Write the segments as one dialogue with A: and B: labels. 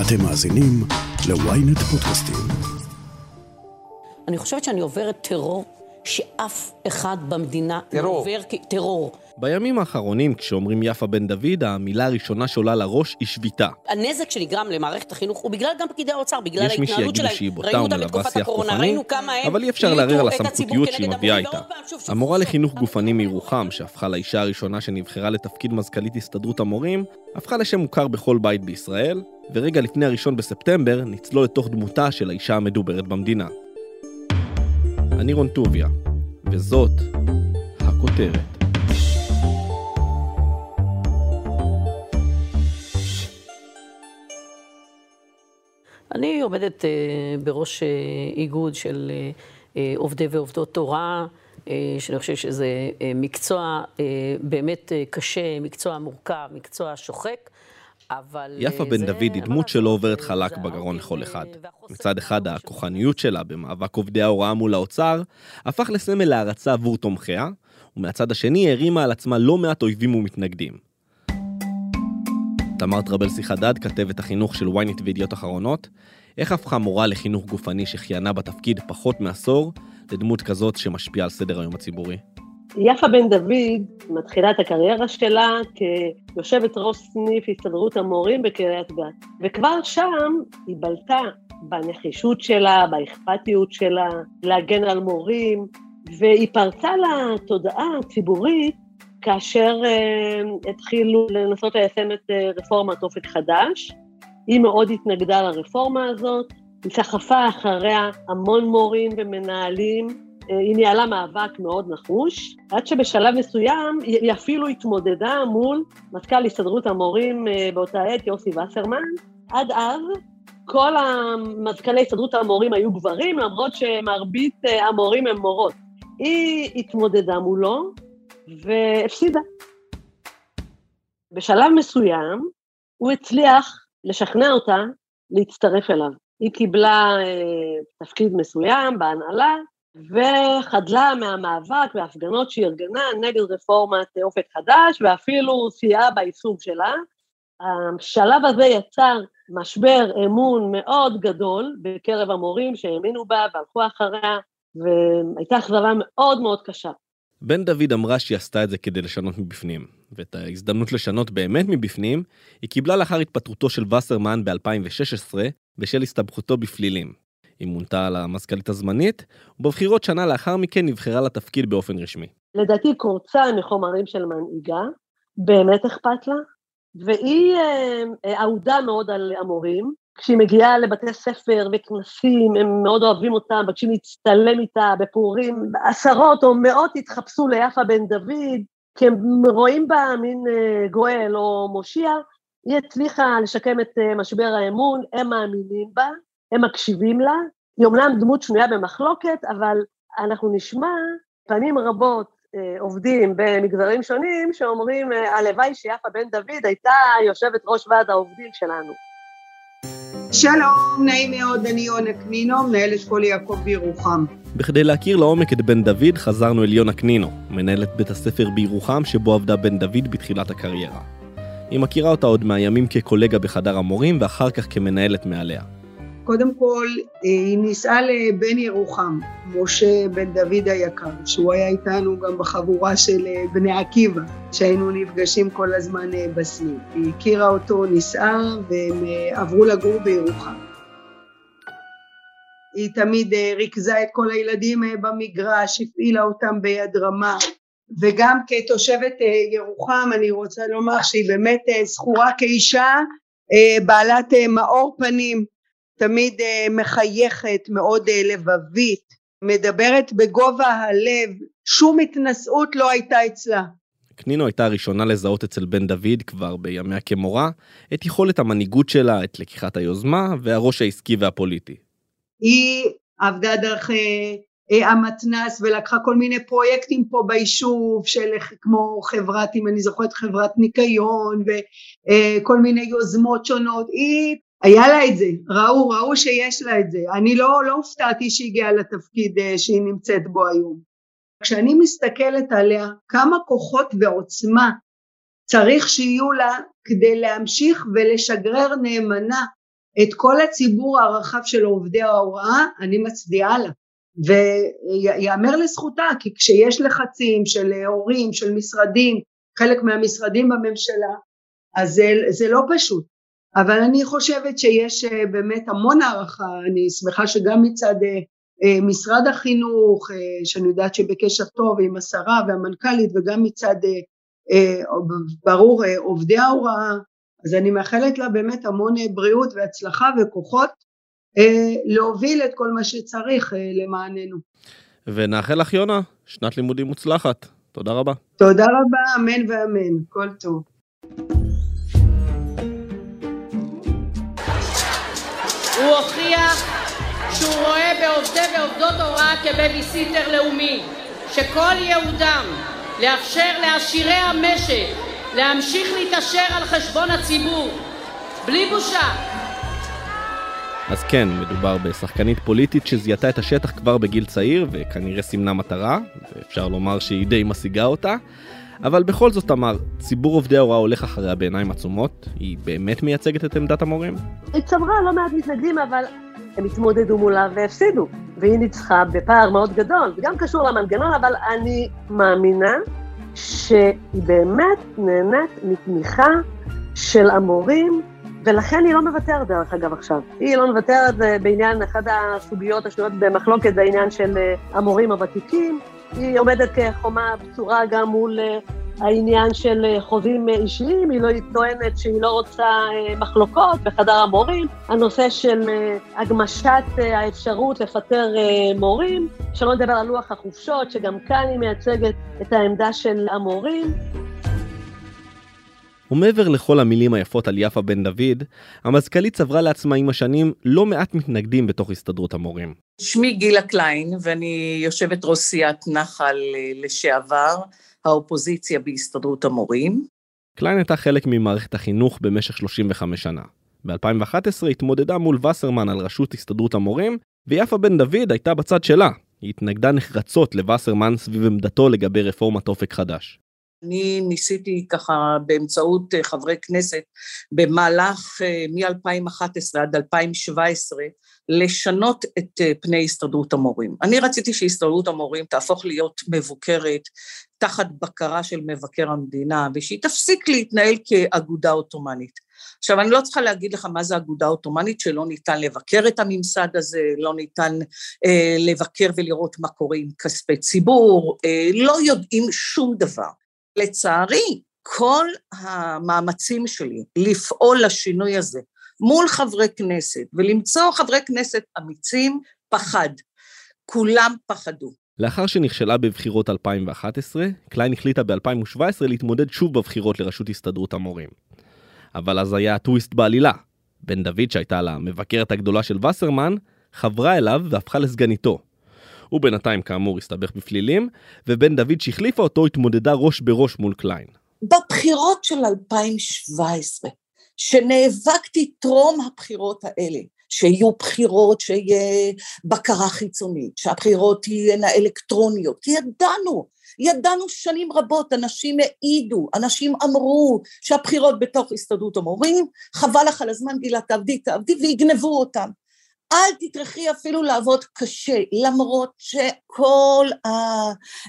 A: אתם מאזינים ל-ynet פודקאסטים.
B: אני חושבת שאני עוברת טרור שאף אחד במדינה לא. עובר כ- טרור.
C: בימים האחרונים, כשאומרים יפה בן דוד, המילה הראשונה שעולה לראש היא שביתה.
B: הנזק שנגרם למערכת החינוך הוא בגלל גם פקידי האוצר, בגלל
C: יש מי
B: ההתנהלות
C: שיגידו
B: שלהם.
C: שהיא בוטה ומלווה שיח כוחני, אבל אי אפשר לערער על הסמכותיות שהיא. מביאה
B: ועוד
C: איתה. המורה לחינוך. גופני מירוחם, שהפכה לאישה הראשונה שנבחרה לתפקיד מזכ"לית הסתדרות המורים, הפכה לשם מוכר בכל בית בישראל, ורגע לפני הראשון בספטמבר נצלול לתוך דמותה של האישה המדוברת במדינה. אני רון טוביה, וזאת הכותרת.
B: אני עומדת אה, בראש אה, איגוד של אה, אה, עובדי ועובדות תורה, אה, שאני חושבת שזה אה, מקצוע אה, באמת אה, קשה, מקצוע מורכב, מקצוע שוחק, אבל... אה,
C: יפה בן
B: זה-
C: דוד היא דמות שלא עוברת חלק בגרון לכל אחד. מצד אחד
B: והעוגן של-
C: הכוחניות שלה במאבק עובדי ההוראה מול האוצר, הפך לסמל להערצה עבור תומכיה, ומהצד השני הרימה על עצמה לא מעט אויבים ומתנגדים. תמר טרבלסי חדד, כתבת החינוך של ynet וידיעות אחרונות, איך הפכה מורה לחינוך גופני שכיהנה בתפקיד פחות מעשור, לדמות כזאת שמשפיעה על סדר היום הציבורי?
D: יפה בן דוד מתחילה את הקריירה שלה כיושבת ראש סניף הסתדרות המורים בקריית גת. וכבר שם היא בלטה בנחישות שלה, באכפתיות שלה, להגן על מורים, והיא פרצה לתודעה הציבורית כאשר אה, התחילו לנסות ליישם את אה, רפורמת אופק חדש. היא מאוד התנגדה לרפורמה הזאת, היא סחפה אחריה המון מורים ומנהלים, היא ניהלה מאבק מאוד נחוש, עד שבשלב מסוים היא אפילו התמודדה מול מזכ"ל הסתדרות המורים אה, באותה עת, יוסי וסרמן. עד אז כל מזכ"לי הסתדרות המורים היו גברים, למרות שמרבית אה, המורים הם מורות. היא התמודדה מולו והפסידה. בשלב מסוים הוא הצליח לשכנע אותה להצטרף אליו. היא קיבלה אה, תפקיד מסוים בהנהלה, וחדלה מהמאבק וההפגנות שהיא ארגנה נגד רפורמת אופק חדש, ואפילו סייעה ביישום שלה. השלב הזה יצר משבר אמון מאוד גדול בקרב המורים שהאמינו בה והלכו אחריה, והייתה אכזבה מאוד מאוד קשה.
C: בן דוד אמרה שהיא עשתה את זה כדי לשנות מבפנים, ואת ההזדמנות לשנות באמת מבפנים, היא קיבלה לאחר התפטרותו של וסרמן ב-2016, בשל הסתבכותו בפלילים. היא מונתה למזכ"לית הזמנית, ובבחירות שנה לאחר מכן נבחרה לתפקיד באופן רשמי.
D: לדעתי קורצה מחומרים של מנהיגה, באמת אכפת לה, והיא אה, אה, אהודה מאוד על המורים. כשהיא מגיעה לבתי ספר וכנסים, הם מאוד אוהבים אותה, מבקשים להצטלם איתה בפורים. עשרות או מאות התחפשו ליפה בן דוד, כי הם רואים בה מין אה, גואל או מושיע. היא הצליחה לשקם את אה, משבר האמון, הם מאמינים בה, הם מקשיבים לה. היא אומנם דמות שנויה במחלוקת, אבל אנחנו נשמע פעמים רבות אה, עובדים במגזרים שונים שאומרים, הלוואי שיפה בן דוד הייתה יושבת ראש ועד העובדים שלנו.
E: שלום, נעים מאוד, אני יונה קנינו, מנהל אשכול יעקב בירוחם.
C: בכדי להכיר לעומק את בן דוד, חזרנו אל יונה קנינו, מנהלת בית הספר בירוחם שבו עבדה בן דוד בתחילת הקריירה. היא מכירה אותה עוד מהימים כקולגה בחדר המורים, ואחר כך כמנהלת מעליה.
E: קודם כל, היא נישאה לבן ירוחם, משה בן דוד היקר, שהוא היה איתנו גם בחבורה של בני עקיבא, שהיינו נפגשים כל הזמן בסניף. היא הכירה אותו, נישאה, והם עברו לגור בירוחם. היא תמיד ריכזה את כל הילדים במגרש, הפעילה אותם ביד רמה, וגם כתושבת ירוחם אני רוצה לומר שהיא באמת זכורה כאישה בעלת מאור פנים, תמיד מחייכת, מאוד לבבית, מדברת בגובה הלב, שום התנשאות לא הייתה אצלה.
C: קנינו הייתה הראשונה לזהות אצל בן דוד כבר בימיה כמורה את יכולת המנהיגות שלה, את לקיחת היוזמה והראש העסקי והפוליטי.
E: היא עבדה דרך המתנ"ס ולקחה כל מיני פרויקטים פה ביישוב של כמו חברת, אם אני זוכרת, חברת ניקיון וכל מיני יוזמות שונות. היא היה לה את זה, ראו, ראו שיש לה את זה. אני לא, לא הופתעתי שהגיעה לתפקיד שהיא נמצאת בו היום. כשאני מסתכלת עליה, כמה כוחות ועוצמה צריך שיהיו לה כדי להמשיך ולשגרר נאמנה את כל הציבור הרחב של עובדי ההוראה, אני מצדיעה לה. ויאמר לזכותה, כי כשיש לחצים של הורים, של משרדים, חלק מהמשרדים בממשלה, אז זה, זה לא פשוט. אבל אני חושבת שיש אה, באמת המון הערכה, אני שמחה שגם מצד אה, אה, משרד החינוך, שאני יודעת שבקשר טוב עם השרה והמנכ"לית, וגם מצד, ברור, עובדי ההוראה, אז אני מאחלת לה באמת המון בריאות והצלחה וכוחות להוביל את כל מה שצריך למעננו.
C: ונאחל לך יונה, שנת לימודים מוצלחת. תודה רבה.
E: תודה רבה, אמן ואמן, כל טוב.
F: הוא הוכיח שהוא רואה בעובדי ועובדות הוראה כבייביסיטר לאומי, שכל ייעודם לאפשר לעשירי המשק להמשיך להתעשר על חשבון הציבור, בלי בושה.
C: אז כן, מדובר בשחקנית פוליטית שזיהתה את השטח כבר בגיל צעיר, וכנראה סימנה מטרה, ואפשר לומר שהיא די משיגה אותה. אבל בכל זאת אמר, ציבור עובדי ההוראה הולך אחריה בעיניים עצומות, היא באמת מייצגת את עמדת המורים?
D: היא צברה לא מעט מתנגדים, אבל הם התמודדו מולה והפסידו, והיא ניצחה בפער מאוד גדול, זה גם קשור למנגנון, אבל אני מאמינה שהיא באמת נהנית מתמיכה של המורים, ולכן היא לא מוותרת דרך אגב עכשיו. היא לא מוותרת אה, בעניין, אחת הסוגיות השנויות במחלוקת זה העניין של אה, המורים הוותיקים, היא עומדת כחומה בצורה גם מול אה, העניין של אה, חוזים אישיים, היא לא טוענת שהיא לא רוצה אה, מחלוקות בחדר המורים, הנושא של הגמשת האפשרות לפטר מורים, שלא נדבר על לוח החופשות, שגם כאן היא מייצגת את העמדה של המורים.
C: ומעבר לכל המילים היפות על יפה בן דוד, המזכ"לית צברה לעצמה עם השנים לא מעט מתנגדים בתוך הסתדרות המורים.
G: שמי גילה קליין, ואני יושבת ראש סיעת נחל אה, לשעבר, האופוזיציה בהסתדרות המורים.
C: קליין הייתה חלק ממערכת החינוך במשך 35 שנה. ב-2011 התמודדה מול וסרמן על ראשות הסתדרות המורים, ויפה בן דוד הייתה בצד שלה. היא התנגדה נחרצות לווסרמן סביב עמדתו לגבי רפורמת אופק חדש.
G: אני ניסיתי ככה באמצעות אה, חברי כנסת במהלך אה, מ-2011 עד 2017 לשנות את אה, פני הסתדרות המורים. אני רציתי שהסתדרות המורים תהפוך להיות מבוקרת תחת בקרה של מבקר המדינה ושהיא תפסיק להתנהל כאגודה עות'מאנית. עכשיו, אני לא צריכה להגיד לך מה זה אגודה עות'מאנית, שלא ניתן לבקר את הממסד הזה, לא ניתן אה, לבקר ולראות מה קורה עם כספי ציבור, אה, לא יודעים שום דבר. לצערי, כל המאמצים שלי לפעול לשינוי הזה מול חברי כנסת ולמצוא חברי כנסת אמיצים, פחד. כולם פחדו.
C: לאחר שנכשלה בבחירות 2011, קליין החליטה ב-2017 להתמודד שוב בבחירות לראשות הסתדרות המורים. אבל אז היה הטוויסט בעלילה. בן דוד, שהייתה לה המבקרת הגדולה של וסרמן, חברה אליו והפכה לסגניתו, הוא בינתיים כאמור הסתבך בפלילים, ובן דוד שהחליפה אותו התמודדה ראש בראש מול קליין.
G: בבחירות של 2017, שנאבקתי טרום הבחירות האלה, שיהיו בחירות, שיהיה בקרה חיצונית, שהבחירות תהיינה אלקטרוניות, כי ידענו, ידענו שנים רבות, אנשים העידו, אנשים אמרו שהבחירות בתוך הסתדרות המורים, חבל לך על הזמן גילה תעבדי תעבדי ויגנבו אותם. אל תטרחי אפילו לעבוד קשה, למרות שכל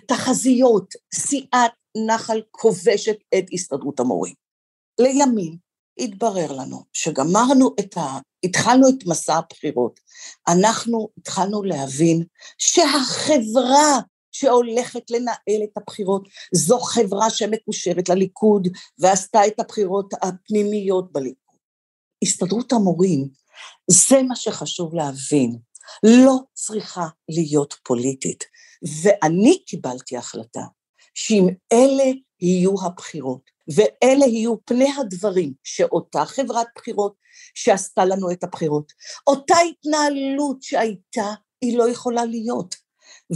G: התחזיות, סיעת נחל כובשת את הסתדרות המורים. לימים התברר לנו שגמרנו את ה... התחלנו את מסע הבחירות, אנחנו התחלנו להבין שהחברה שהולכת לנהל את הבחירות זו חברה שמקושרת לליכוד ועשתה את הבחירות הפנימיות בליכוד. הסתדרות המורים זה מה שחשוב להבין, לא צריכה להיות פוליטית. ואני קיבלתי החלטה שאם אלה יהיו הבחירות, ואלה יהיו פני הדברים שאותה חברת בחירות שעשתה לנו את הבחירות, אותה התנהלות שהייתה, היא לא יכולה להיות.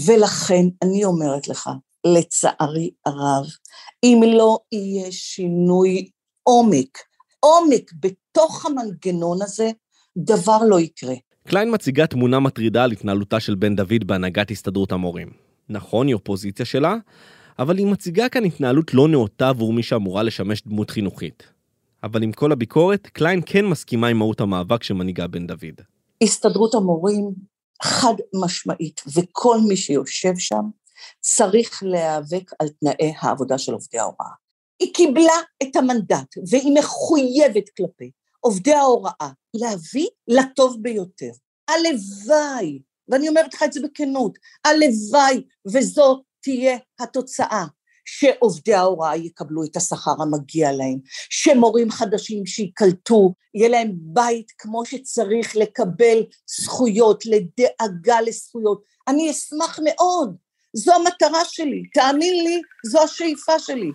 G: ולכן אני אומרת לך, לצערי הרב, אם לא יהיה שינוי עומק, עומק בתוך המנגנון הזה, דבר לא יקרה.
C: קליין מציגה תמונה מטרידה על התנהלותה של בן דוד בהנהגת הסתדרות המורים. נכון, היא אופוזיציה שלה, אבל היא מציגה כאן התנהלות לא נאותה עבור מי שאמורה לשמש דמות חינוכית. אבל עם כל הביקורת, קליין כן מסכימה עם מהות המאבק שמנהיגה בן דוד.
G: הסתדרות המורים חד משמעית, וכל מי שיושב שם צריך להיאבק על תנאי העבודה של עובדי ההוראה. היא קיבלה את המנדט והיא מחויבת כלפי עובדי ההוראה להביא לטוב ביותר. הלוואי, ואני אומרת לך את זה בכנות, הלוואי וזו תהיה התוצאה. שעובדי ההוראה יקבלו את השכר המגיע להם, שמורים חדשים שייקלטו, יהיה להם בית כמו שצריך לקבל זכויות, לדאגה לזכויות. אני אשמח מאוד, זו המטרה שלי, תאמין לי, זו השאיפה שלי.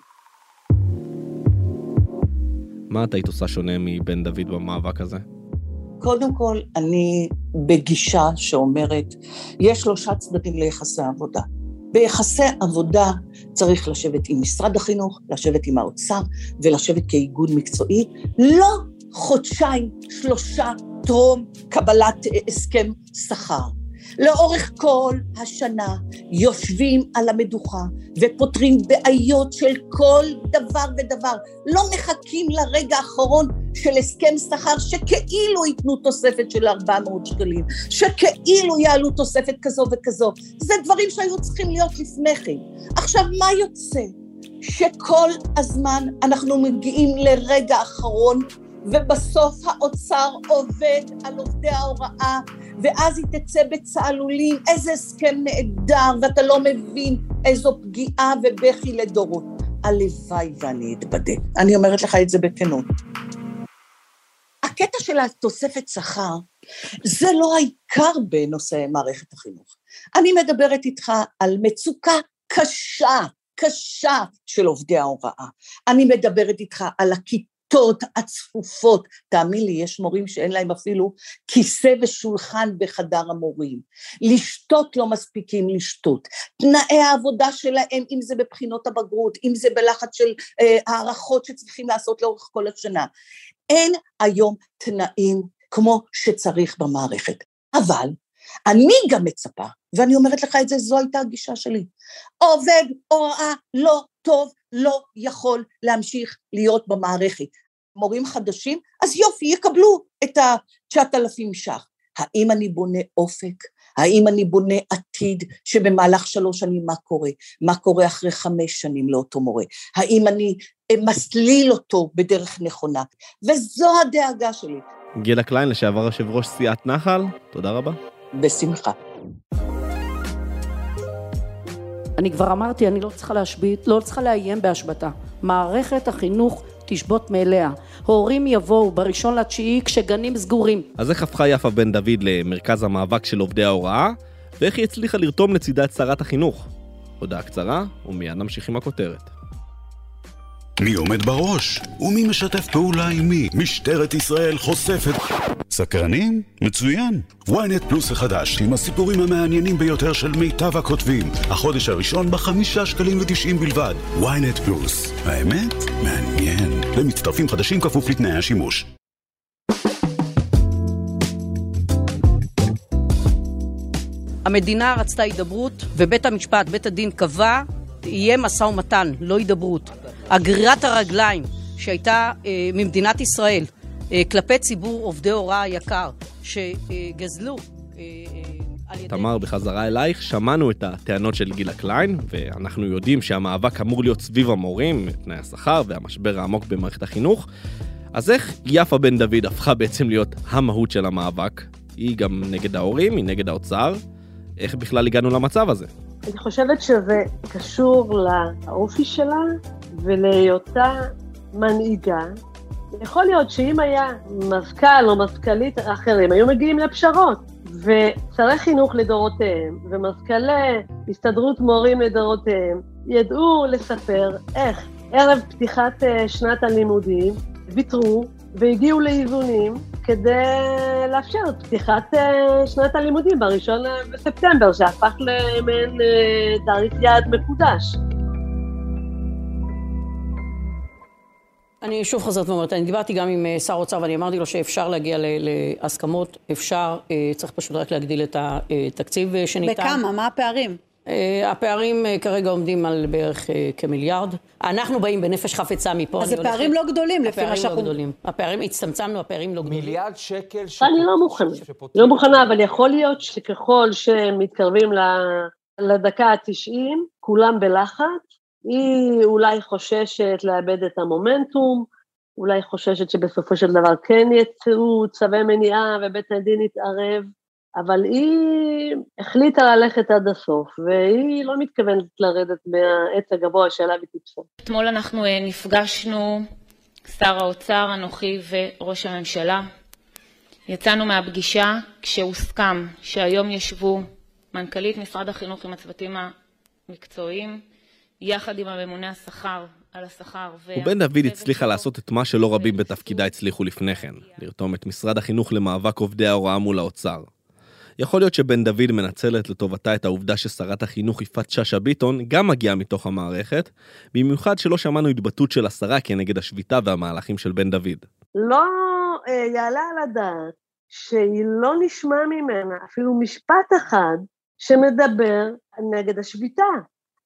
C: מה את היית עושה שונה מבן דוד במאבק הזה?
G: קודם כל, אני בגישה שאומרת, יש שלושה צדדים ליחסי עבודה. ביחסי עבודה צריך לשבת עם משרד החינוך, לשבת עם האוצר ולשבת כאיגוד מקצועי, לא חודשיים, שלושה טרום קבלת הסכם שכר. לאורך כל השנה יושבים על המדוכה ופותרים בעיות של כל דבר ודבר. לא מחכים לרגע האחרון של הסכם שכר שכאילו ייתנו תוספת של 400 שקלים, שכאילו יעלו תוספת כזו וכזו. זה דברים שהיו צריכים להיות לפני כן. עכשיו, מה יוצא? שכל הזמן אנחנו מגיעים לרגע האחרון ובסוף האוצר עובד על עובדי ההוראה ואז היא תצא בצהלולים, איזה הסכם נהדר ואתה לא מבין איזו פגיעה ובכי לדורות. הלוואי ואני אתבדה. אני אומרת לך את זה בכנות. הקטע של התוספת שכר זה לא העיקר בנושא מערכת החינוך. אני מדברת איתך על מצוקה קשה, קשה של עובדי ההוראה. אני מדברת איתך על הכיתה. הכיתות הצפופות, תאמין לי, יש מורים שאין להם אפילו כיסא ושולחן בחדר המורים. לשתות לא מספיקים לשתות. תנאי העבודה שלהם, אם זה בבחינות הבגרות, אם זה בלחץ של אה, הערכות שצריכים לעשות לאורך כל השנה. אין היום תנאים כמו שצריך במערכת. אבל אני גם מצפה, ואני אומרת לך את זה, זו הייתה הגישה שלי. עובד הוראה לא טוב לא יכול להמשיך להיות במערכת. מורים חדשים, אז יופי, יקבלו את ה-9,000 ש"ח. האם אני בונה אופק? האם אני בונה עתיד שבמהלך שלוש שנים מה קורה? מה קורה אחרי חמש שנים לאותו מורה? האם אני אה, מסליל אותו בדרך נכונה? וזו הדאגה שלי.
C: גילה קליין, לשעבר יושב ראש סיעת נחל, תודה רבה.
G: בשמחה.
B: אני כבר אמרתי, אני לא צריכה להשבית, לא צריכה לאיים בהשבתה. מערכת החינוך תשבות מאליה. הורים יבואו בראשון לתשיעי כשגנים סגורים.
C: אז איך הפכה יפה בן דוד למרכז המאבק של עובדי ההוראה, ואיך היא הצליחה לרתום לצידה את שרת החינוך? הודעה קצרה, ומיד נמשיך עם הכותרת.
A: מי עומד בראש? ומי משתף פעולה עם מי? משטרת ישראל חושפת... סקרנים? מצוין. ynet פלוס החדש, עם הסיפורים המעניינים ביותר של מיטב הכותבים. החודש הראשון בחמישה שקלים ותשעים בלבד. ynet פלוס. האמת? מעניין. למצטרפים חדשים כפוף לתנאי השימוש.
F: המדינה רצתה הידברות, ובית המשפט, בית הדין קבע, יהיה משא ומתן, לא הידברות. הגרירת הרגליים שהייתה אה, ממדינת ישראל אה, כלפי ציבור עובדי הוראה היקר, שגזלו אה, על ידי...
C: תמר, בחזרה אלייך, שמענו את הטענות של גילה קליין, ואנחנו יודעים שהמאבק אמור להיות סביב המורים, תנאי השכר והמשבר העמוק במערכת החינוך. אז איך יפה בן דוד הפכה בעצם להיות המהות של המאבק? היא גם נגד ההורים, היא נגד האוצר. איך בכלל הגענו למצב הזה?
D: אני חושבת שזה קשור לאופי שלה ולהיותה מנהיגה. יכול להיות שאם היה מזכ"ל או מזכ"לית אחרים, היו מגיעים לפשרות. ושרי חינוך לדורותיהם ומזכ"לי הסתדרות מורים לדורותיהם ידעו לספר איך ערב פתיחת אה, שנת הלימודים ויתרו והגיעו לאיזונים כדי לאפשר את פתיחת אה, שנת הלימודים בראשון בספטמבר, שהפך למעין אה, תאריך יעד מקודש.
B: אני שוב חוזרת ואומרת, אני דיברתי גם עם אה, שר האוצר ואני אמרתי לו שאפשר להגיע להסכמות, אפשר, צריך פשוט רק להגדיל את התקציב שניתן.
H: בכמה? מה הפערים?
B: אה, הפערים אה, כרגע עומדים על בערך אה, כמיליארד. אנחנו באים בנפש חפצה מפה.
F: אז זה פערים לא גדולים לפי מה
B: שאנחנו... הפערים לא גדולים. הפערים, הצטמצמנו, הפערים לא גדולים.
H: מיליארד שקל
D: אני לא מוכנה. לא מוכנה, אבל יכול להיות שככל שמתקרבים לדקה ה-90, כולם בלחץ. היא אולי חוששת לאבד את המומנטום, אולי חוששת שבסופו של דבר כן יצאו צווי מניעה ובית הדין יתערב. אבל היא החליטה ללכת עד הסוף, והיא לא מתכוונת לרדת מהעץ הגבוה שעליו היא טיפסה.
I: אתמול אנחנו אה, נפגשנו, שר האוצר, אנוכי וראש הממשלה. יצאנו מהפגישה כשהוסכם שהיום ישבו מנכ"לית משרד החינוך עם הצוותים המקצועיים, יחד עם הממונה השכר על השכר.
C: ובן דוד הצליחה לעשות את מה שלא רבים בתפקידה הצליחו לפני כן, לרתום את משרד החינוך למאבק עובדי ההוראה מול האוצר. יכול להיות שבן דוד מנצלת לטובתה את העובדה ששרת החינוך יפעת שאשא ביטון גם מגיעה מתוך המערכת, במיוחד שלא שמענו התבטאות של השרה כנגד השביתה והמהלכים של בן דוד.
D: לא אה, יעלה על הדעת שהיא לא נשמע ממנה אפילו משפט אחד שמדבר נגד השביתה.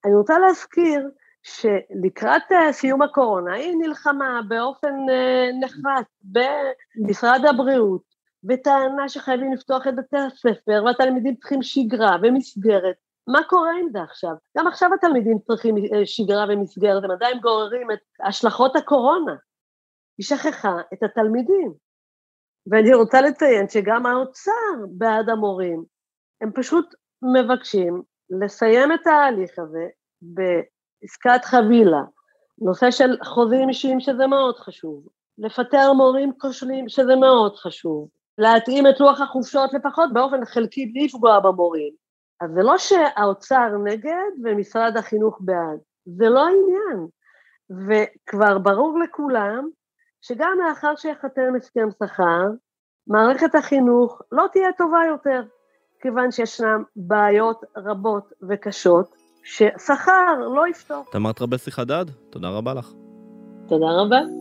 D: אני רוצה להזכיר שלקראת אה, סיום הקורונה היא נלחמה באופן אה, נחרץ במשרד הבריאות וטענה שחייבים לפתוח את בתי הספר, והתלמידים צריכים שגרה ומסגרת. מה קורה עם זה עכשיו? גם עכשיו התלמידים צריכים אה, שגרה ומסגרת, הם עדיין גוררים את השלכות הקורונה. היא שכחה את התלמידים. ואני רוצה לציין שגם האוצר בעד המורים. הם פשוט מבקשים לסיים את ההליך הזה בעסקת חבילה. נושא של חוזים אישיים שזה מאוד חשוב. לפטר מורים כושלים שזה מאוד חשוב. להתאים את לוח החופשות לפחות באופן חלקי בלי לפגוע במורים. אז זה לא שהאוצר נגד ומשרד החינוך בעד, זה לא העניין. וכבר ברור לכולם שגם לאחר שיחתם הסכם שכר, מערכת החינוך לא תהיה טובה יותר, כיוון שישנן בעיות רבות וקשות ששכר לא יפתור.
C: תמר טרבלסי חדד, תודה רבה לך.
D: תודה רבה.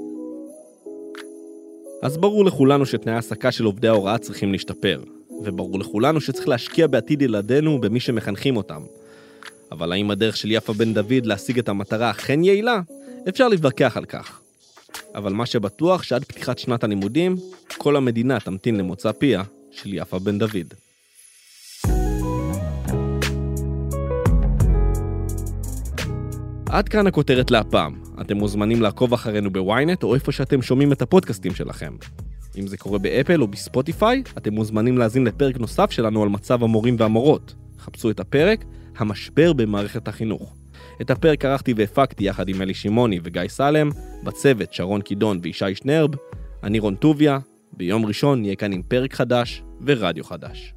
C: אז ברור לכולנו שתנאי העסקה של עובדי ההוראה צריכים להשתפר, וברור לכולנו שצריך להשקיע בעתיד ילדינו במי שמחנכים אותם. אבל האם הדרך של יפה בן דוד להשיג את המטרה אכן יעילה? אפשר להתווכח על כך. אבל מה שבטוח שעד פתיחת שנת הלימודים, כל המדינה תמתין למוצא פיה של יפה בן דוד. עד כאן הכותרת להפעם. אתם מוזמנים לעקוב אחרינו בוויינט או איפה שאתם שומעים את הפודקאסטים שלכם. אם זה קורה באפל או בספוטיפיי, אתם מוזמנים להאזין לפרק נוסף שלנו על מצב המורים והמורות. חפשו את הפרק, המשבר במערכת החינוך. את הפרק ערכתי והפקתי יחד עם אלי שמעוני וגיא סלם, בצוות שרון קידון וישי שנרב, אני רון טוביה, ביום ראשון נהיה כאן עם פרק חדש ורדיו חדש.